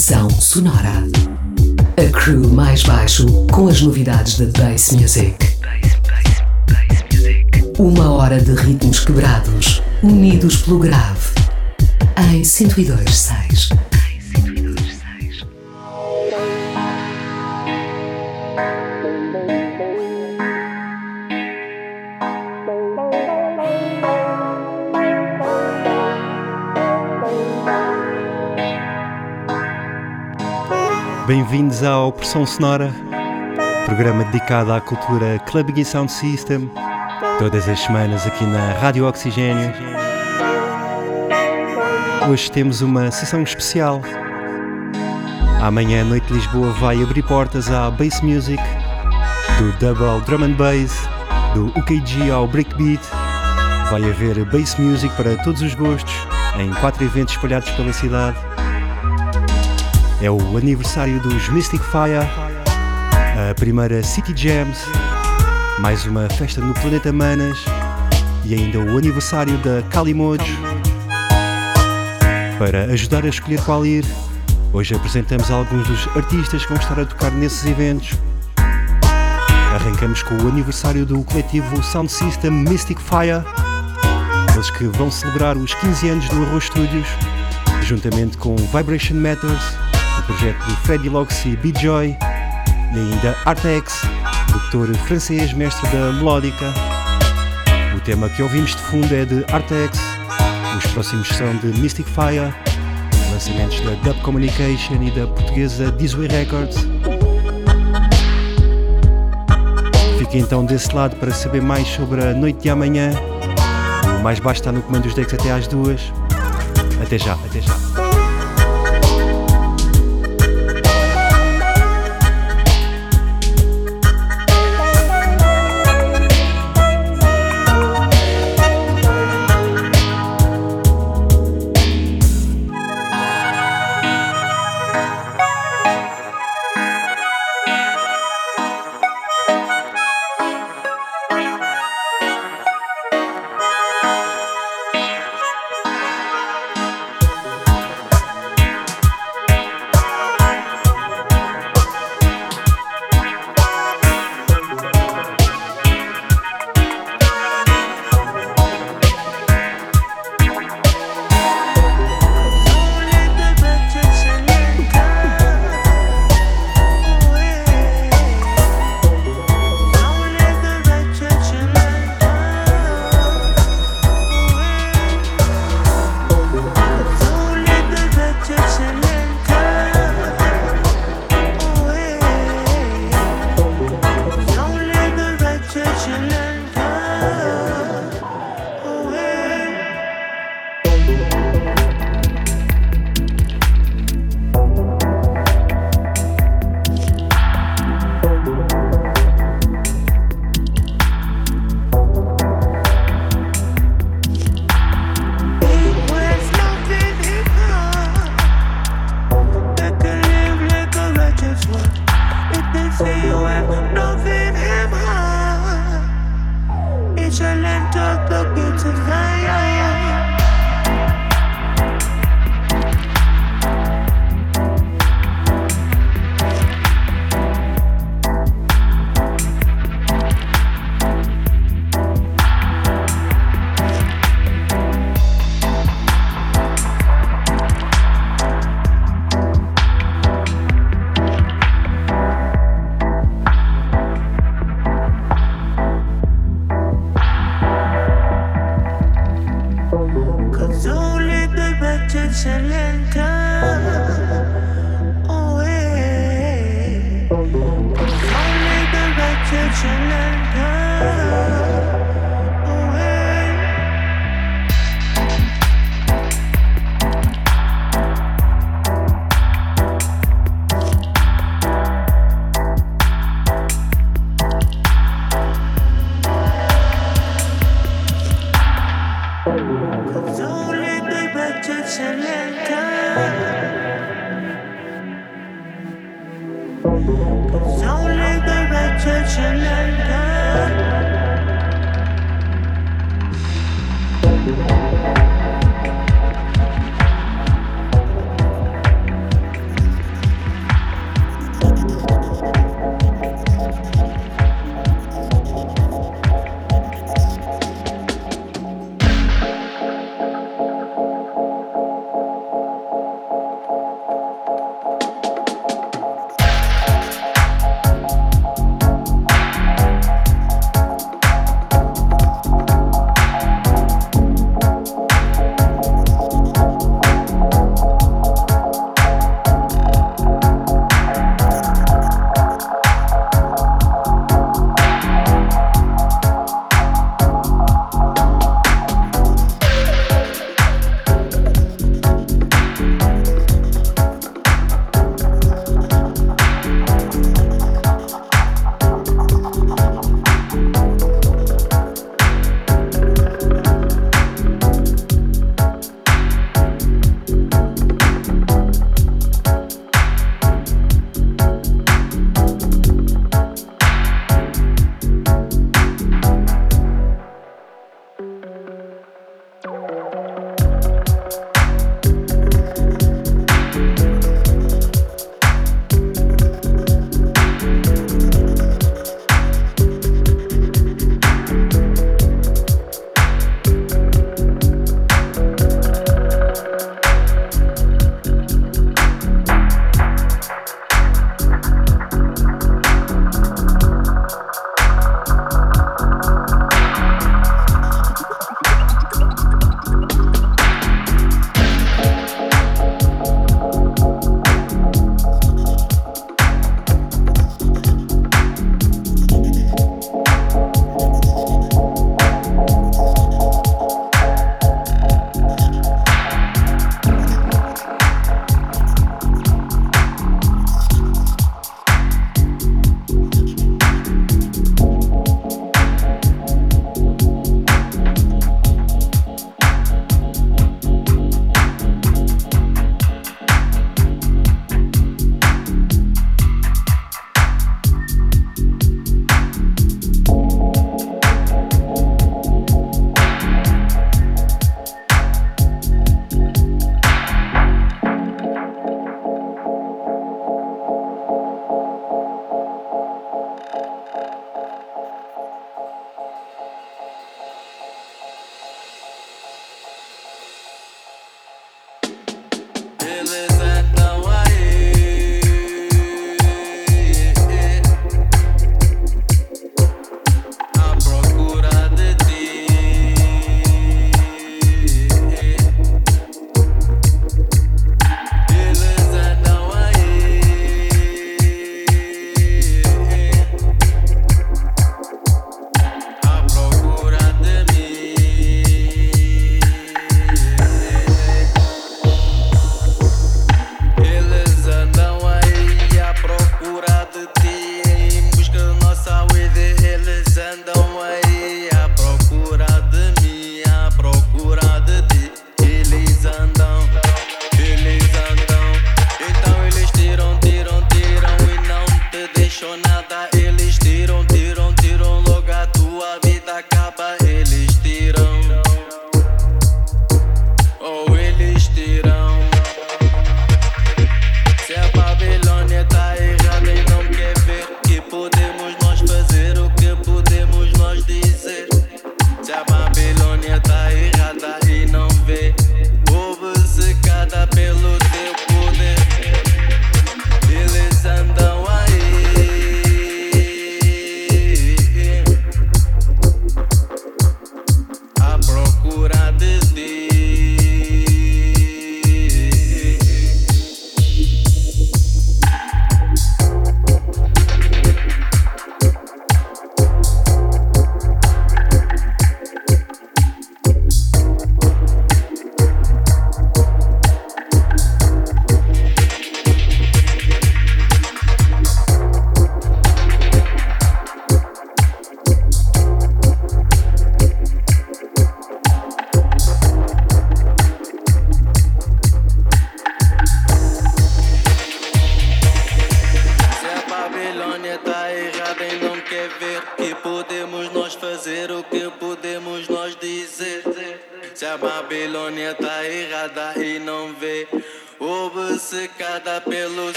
Estação Sonora. A crew mais baixo com as novidades da Bass Music. Uma hora de ritmos quebrados, unidos pelo grave. Em 102.6. Bem-vindos ao Pressão Sonora, programa dedicado à cultura Clubbing e Sound System, todas as semanas aqui na Rádio Oxigênio. Hoje temos uma sessão especial. Amanhã a Noite de Lisboa vai abrir portas à Bass Music, do Double Drum and Bass, do UKG ao Breakbeat. Vai haver Bass Music para todos os gostos, em quatro eventos espalhados pela cidade. É o aniversário dos Mystic Fire, a primeira City Jams, mais uma festa no Planeta Manas e ainda o aniversário da Calimojo. Para ajudar a escolher qual ir, hoje apresentamos alguns dos artistas que vão estar a tocar nesses eventos. Arrancamos com o aniversário do coletivo Sound System Mystic Fire, eles que vão celebrar os 15 anos do Arroz Studios, juntamente com Vibration Matters o projeto de Freddy Lox e B-Joy, e ainda Artex, produtor francês, mestre da melódica. O tema que ouvimos de fundo é de Artex, os próximos são de Mystic Fire, lançamentos da Dub Communication e da portuguesa Disway Records. Fique então desse lado para saber mais sobre a noite de amanhã. O mais baixo está no comando dos decks até às duas. Até já, até já. nothing in mind. It's a land of the good and bad.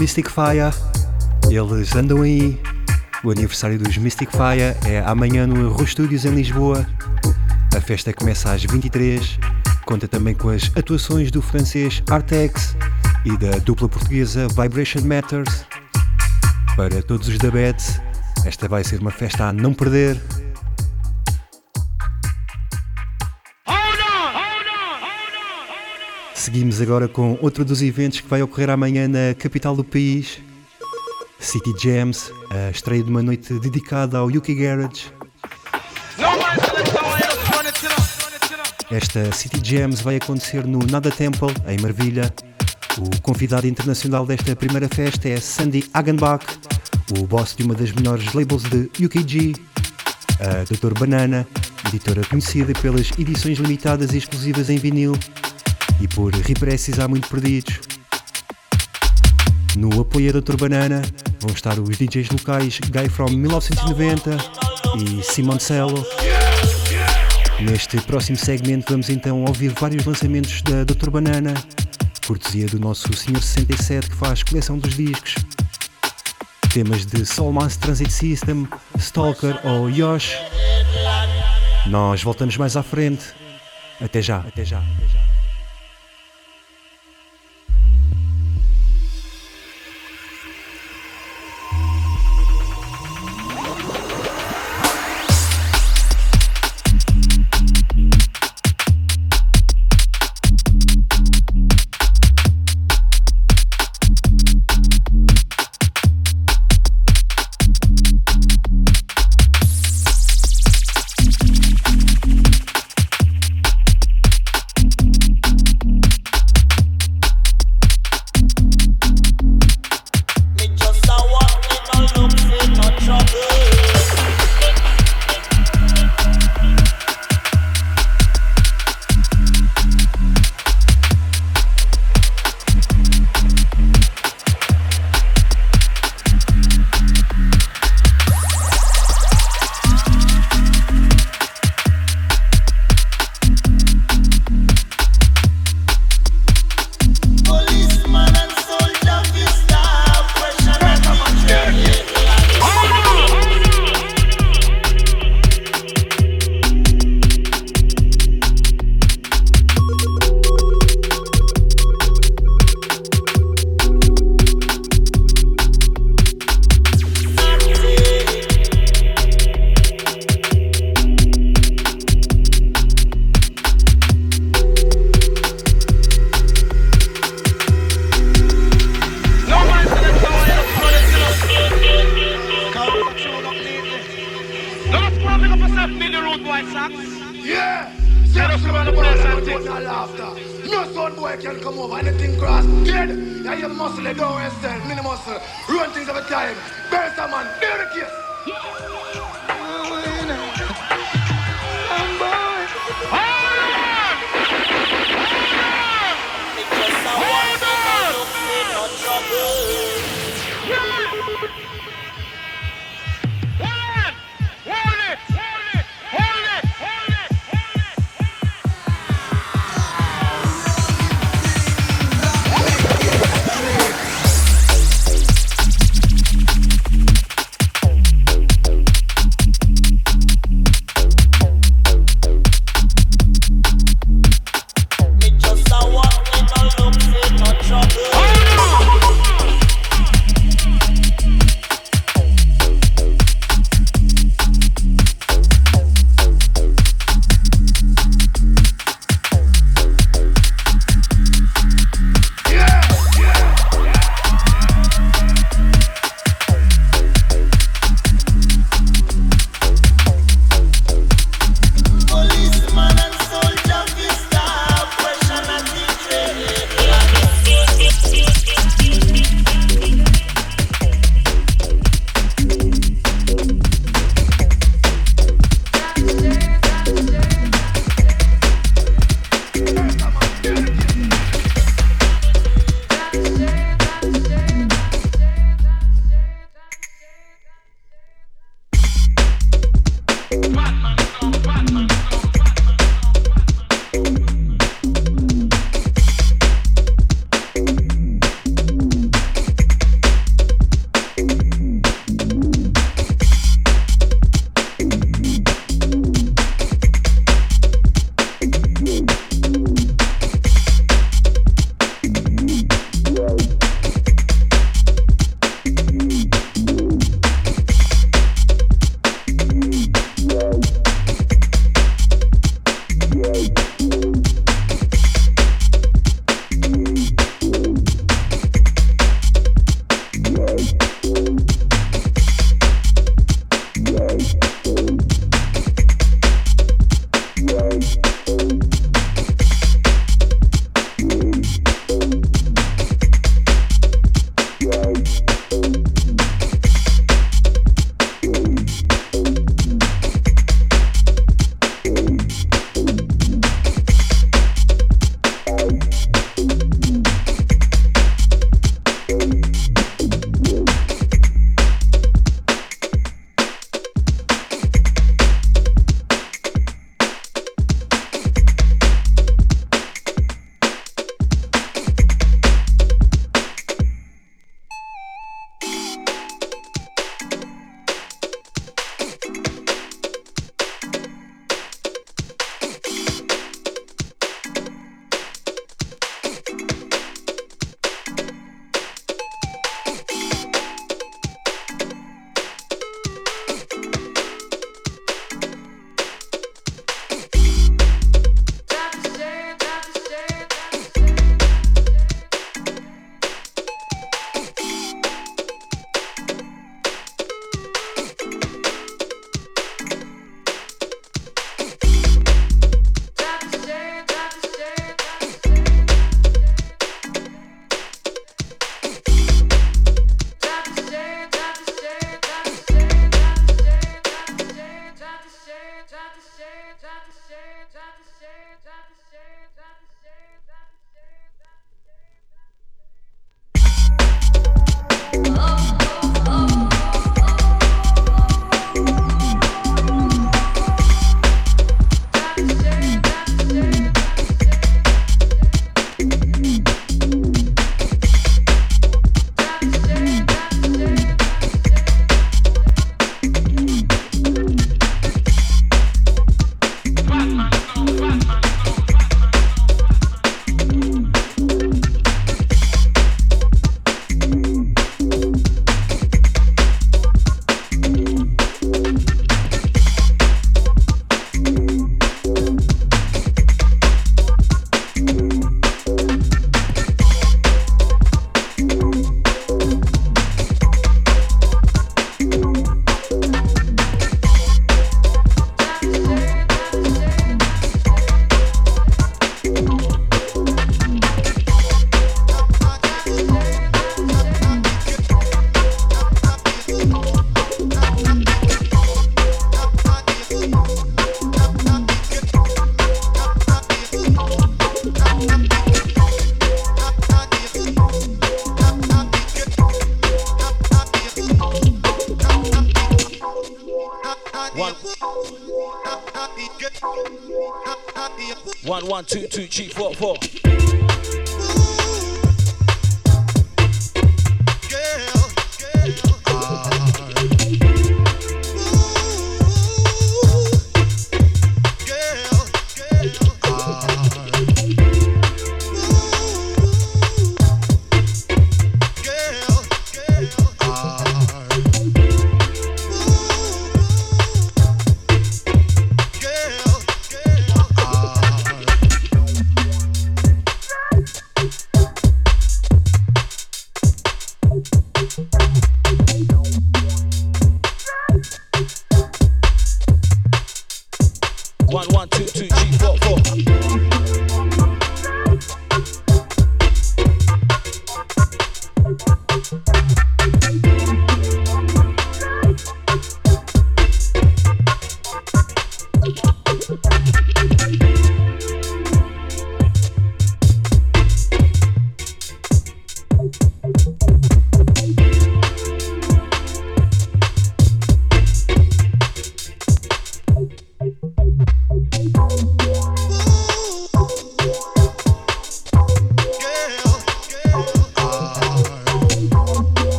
Mystic Fire, eles andam aí. O aniversário dos Mystic Fire é amanhã no Ro Studios em Lisboa. A festa começa às 23, conta também com as atuações do francês Artex e da dupla portuguesa Vibration Matters. Para todos os da BET, esta vai ser uma festa a não perder. Seguimos agora com outro dos eventos que vai ocorrer amanhã na capital do país, City Jams, a estreia de uma noite dedicada ao UK Garage. Esta City Jams vai acontecer no Nada Temple, em Marvilha. O convidado internacional desta primeira festa é Sandy Hagenbach, o boss de uma das melhores labels de UKG, a Dr. Banana, editora conhecida pelas edições limitadas e exclusivas em vinil e por represses há muito perdidos. No apoio a Dr. Banana vão estar os DJs locais Guy From 1990 e Simon Cello. Neste próximo segmento vamos então ouvir vários lançamentos da Dr. Banana, cortesia do nosso Senhor 67 que faz coleção dos discos. Temas de Soul Mass Transit System, Stalker ou Yosh. Nós voltamos mais à frente. Até já, até já, até já.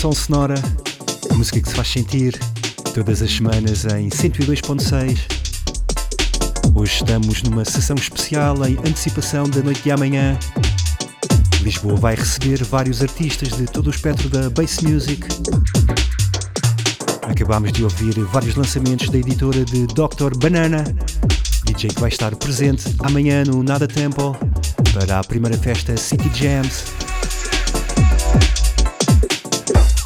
Este o Pressão Sonora, a música que se faz sentir todas as semanas em 102.6. Hoje estamos numa sessão especial em antecipação da noite de amanhã. Lisboa vai receber vários artistas de todo o espectro da bass music. Acabámos de ouvir vários lançamentos da editora de Dr. Banana, DJ que vai estar presente amanhã no Nada Temple para a primeira festa City Jams.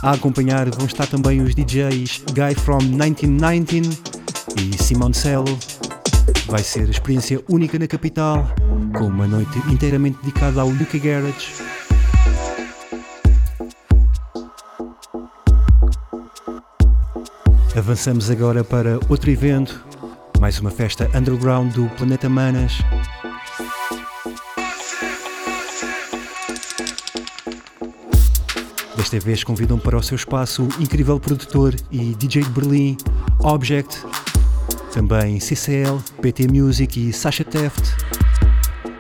A acompanhar vão estar também os DJs Guy from 1919 e Simon Cello. Vai ser experiência única na capital, com uma noite inteiramente dedicada ao UK Garage. Avançamos agora para outro evento, mais uma festa underground do Planeta Manas, Vez convidam para o seu espaço o incrível produtor e DJ de Berlim, Object, também CCL, PT Music e Sasha Teft.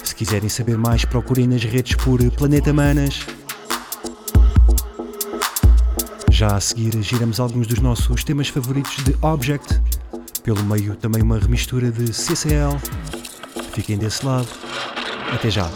Se quiserem saber mais, procurem nas redes por Planeta Manas. Já a seguir, giramos alguns dos nossos temas favoritos de Object, pelo meio também uma remistura de CCL. Fiquem desse lado. Até já!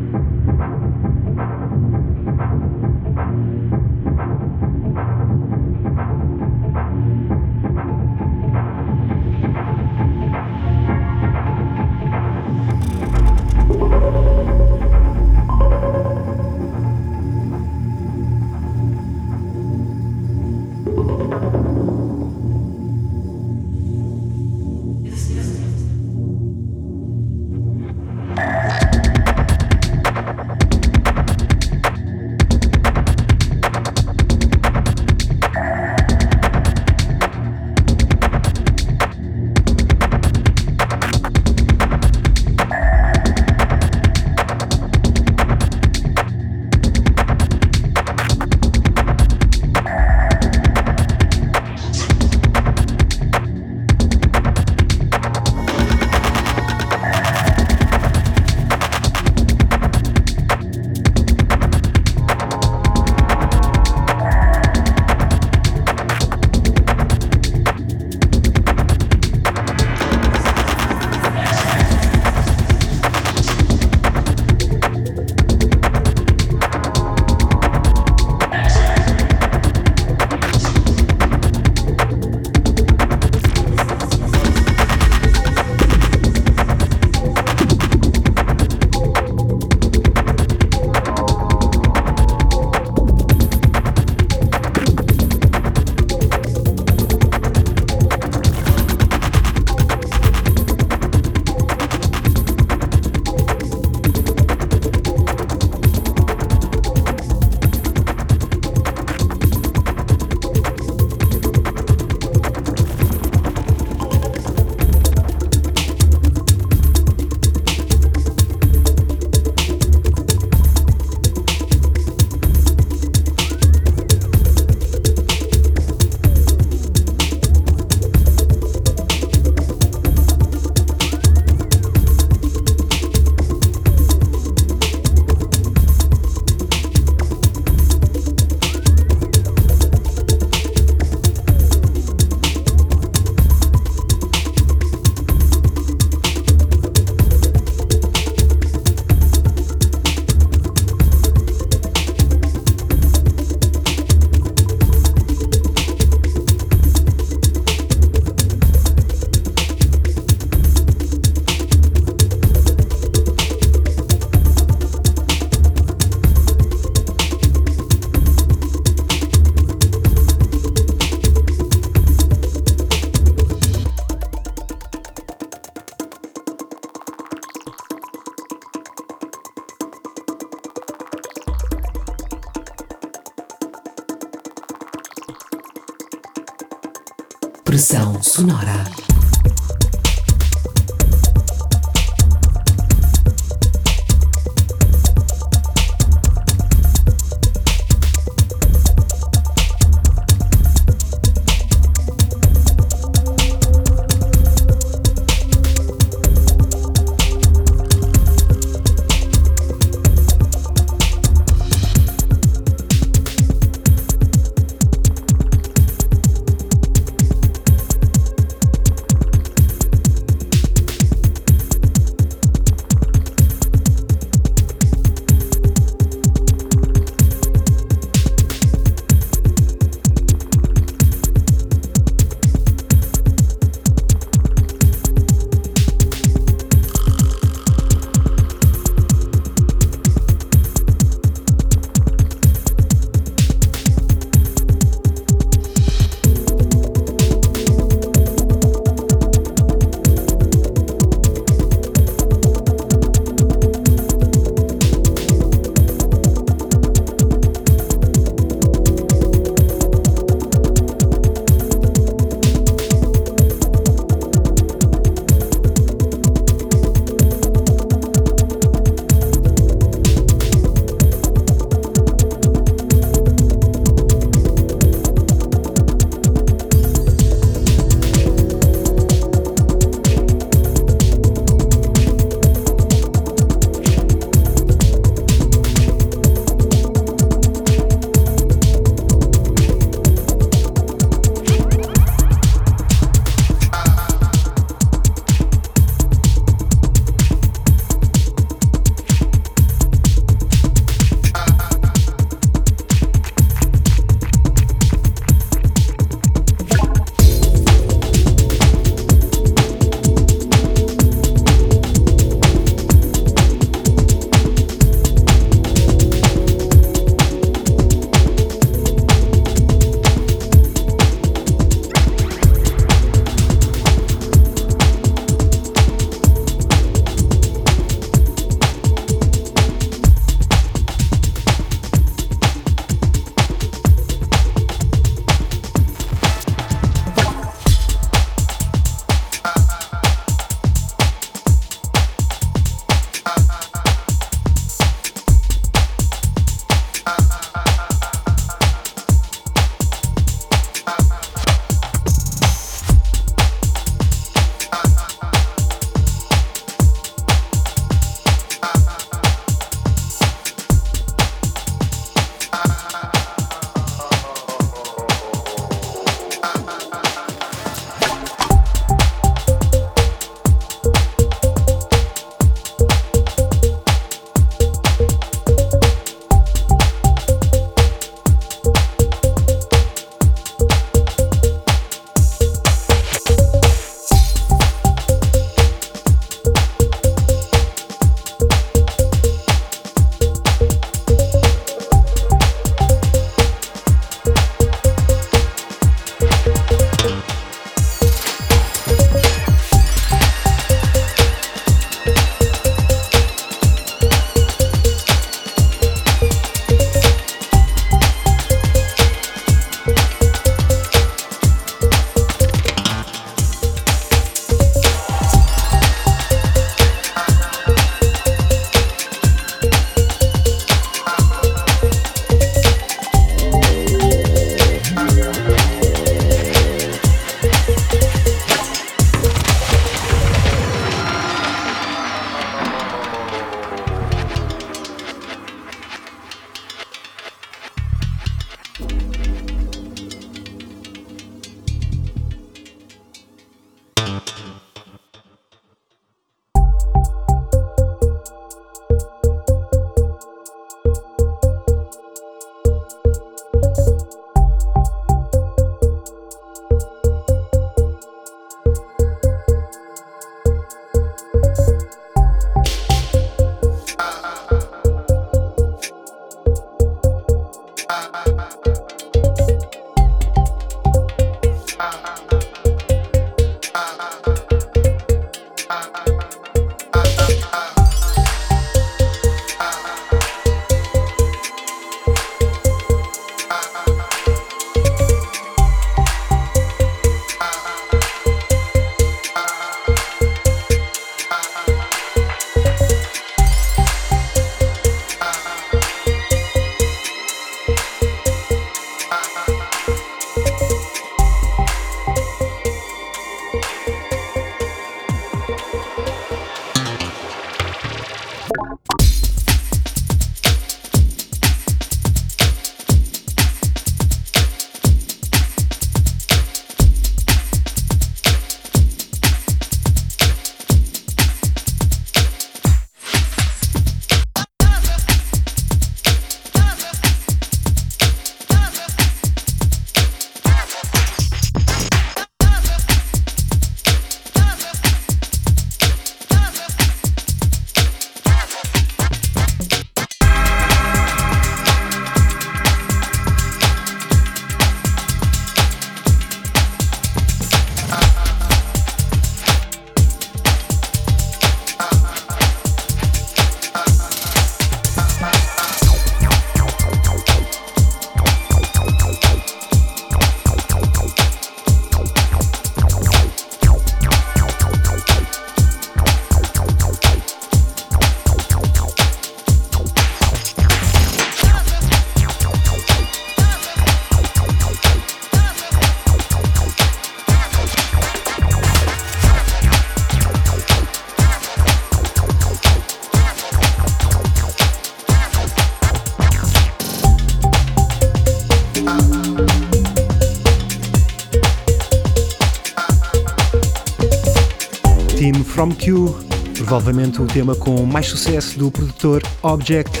O tema com mais sucesso do produtor Object.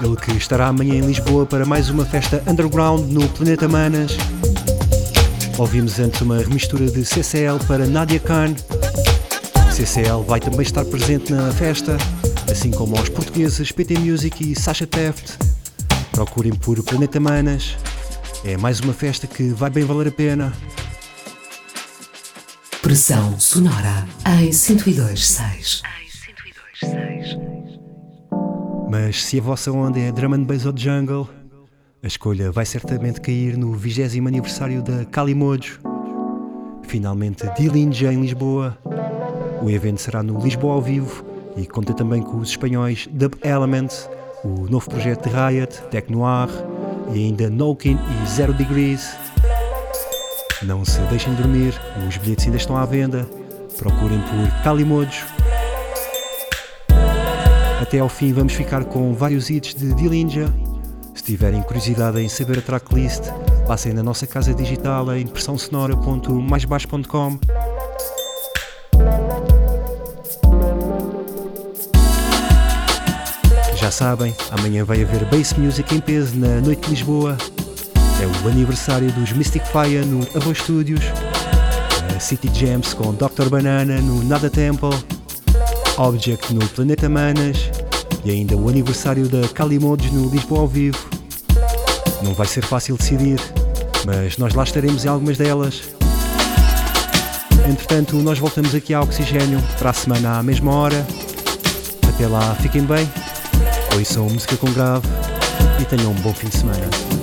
Ele que estará amanhã em Lisboa para mais uma festa underground no Planeta Manas. Ouvimos antes uma remistura de CCL para Nadia Khan. CCL vai também estar presente na festa, assim como os portugueses PT Music e Sasha Theft. Procurem por Planeta Manas. É mais uma festa que vai bem valer a pena. Pressão sonora em 102.6. Mas se a vossa onda é drum and bass ou jungle, a escolha vai certamente cair no 20 aniversário da Calimojo. Finalmente Dilinja em Lisboa. O evento será no Lisboa ao vivo e conta também com os espanhóis Dub Elements, o novo projeto de Riot, Tech Noir e ainda Nokin e Zero Degrees. Não se deixem dormir, os bilhetes ainda estão à venda. Procurem por Calimojo. Até ao fim vamos ficar com vários hits de Dillinja. Se tiverem curiosidade em saber a tracklist, passem na nossa casa digital em impressãosonora.maisbaixo.com. Já sabem, amanhã vai haver Bass Music em peso na Noite de Lisboa. O aniversário dos Mystic Fire no Avo Studios, a City Jams com Dr. Banana no Nada Temple, Object no Planeta Manas e ainda o aniversário da Calimodes no Lisboa ao vivo. Não vai ser fácil decidir, mas nós lá estaremos em algumas delas. Entretanto, nós voltamos aqui ao Oxigênio para a semana à mesma hora. Até lá, fiquem bem, ouçam música com grave e tenham um bom fim de semana.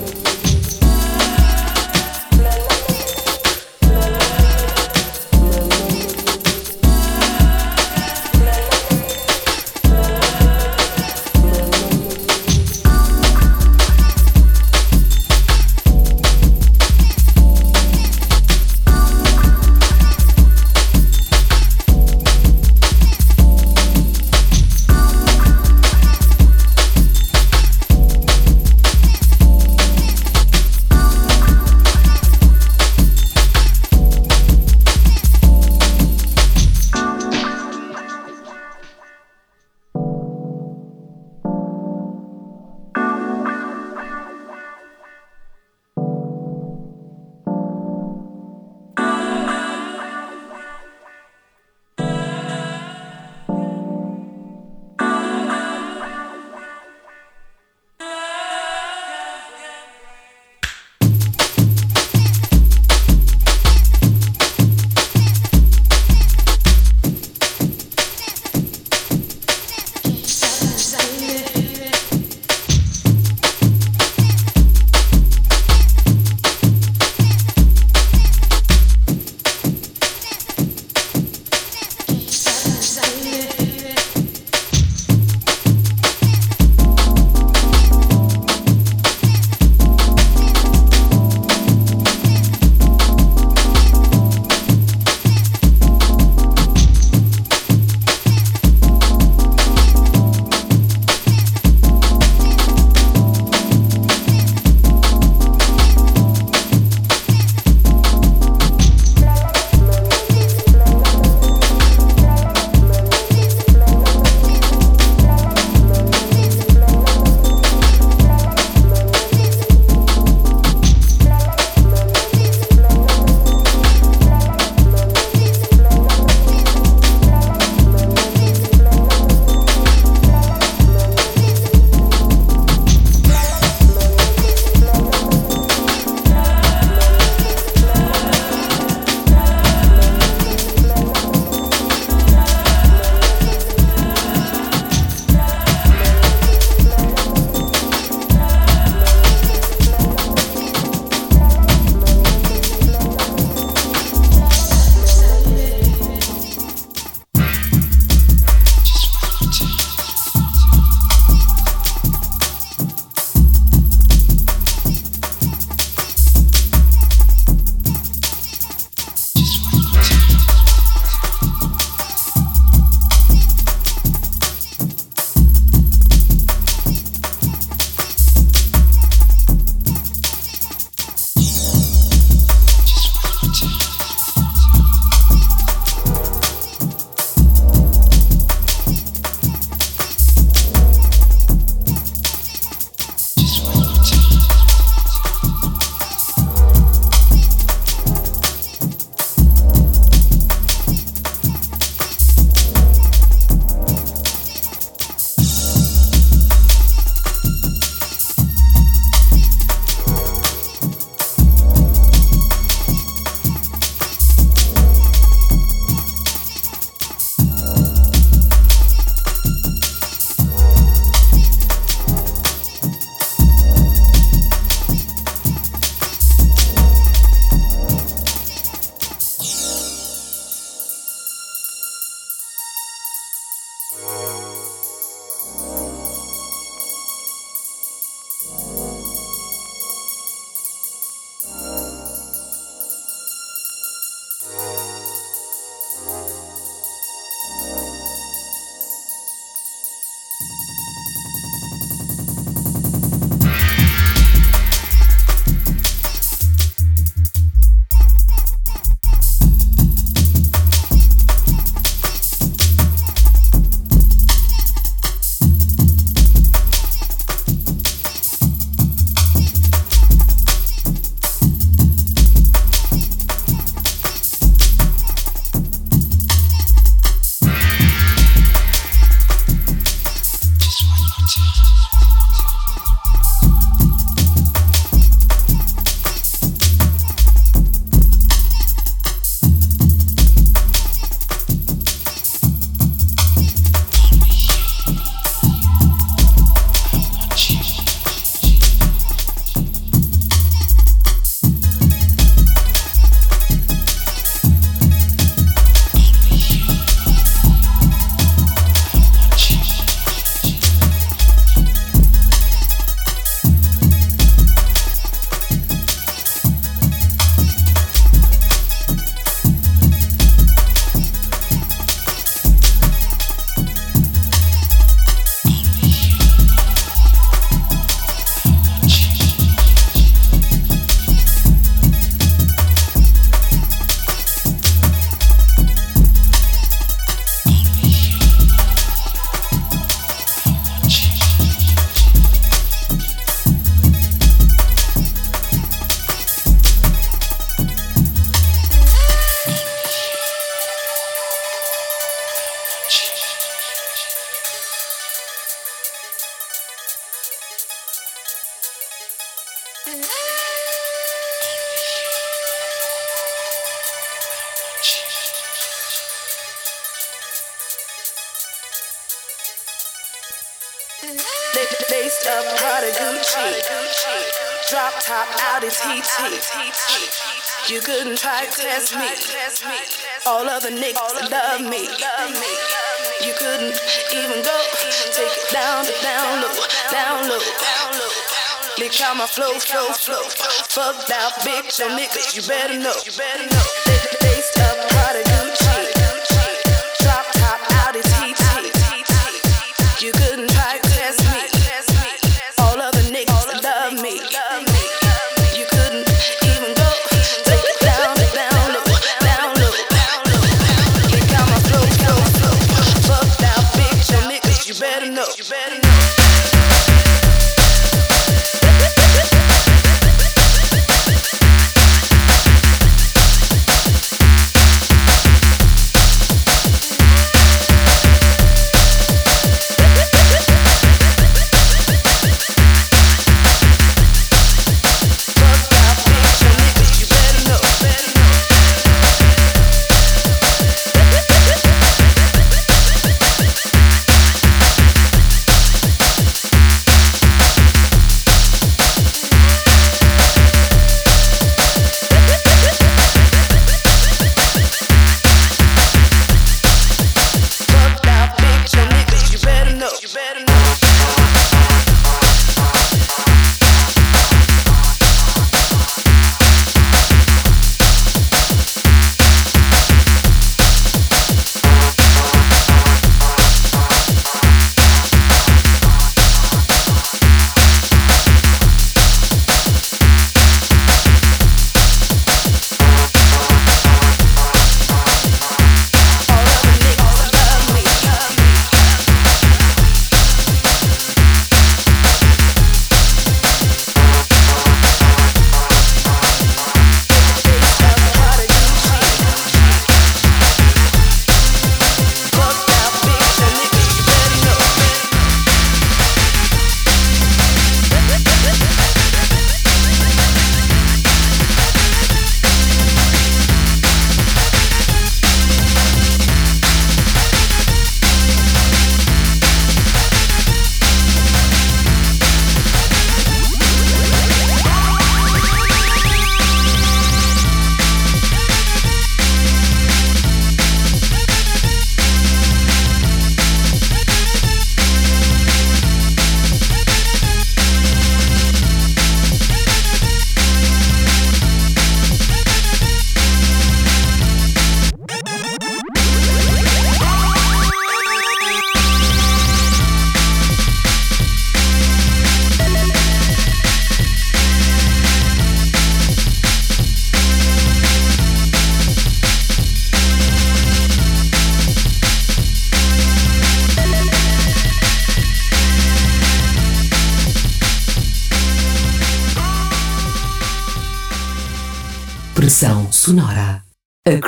Laced up, Prada Gucci. Drop top, Audi TT. You couldn't try to test me. All other niggas love me. You couldn't even go. Take it down, down low, down low. Lick out my flow, flow, flow. Fuck that bitch, your niggas, you better know. Better know. Laced up, Prada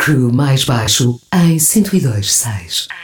crew mais baixo em 102.6.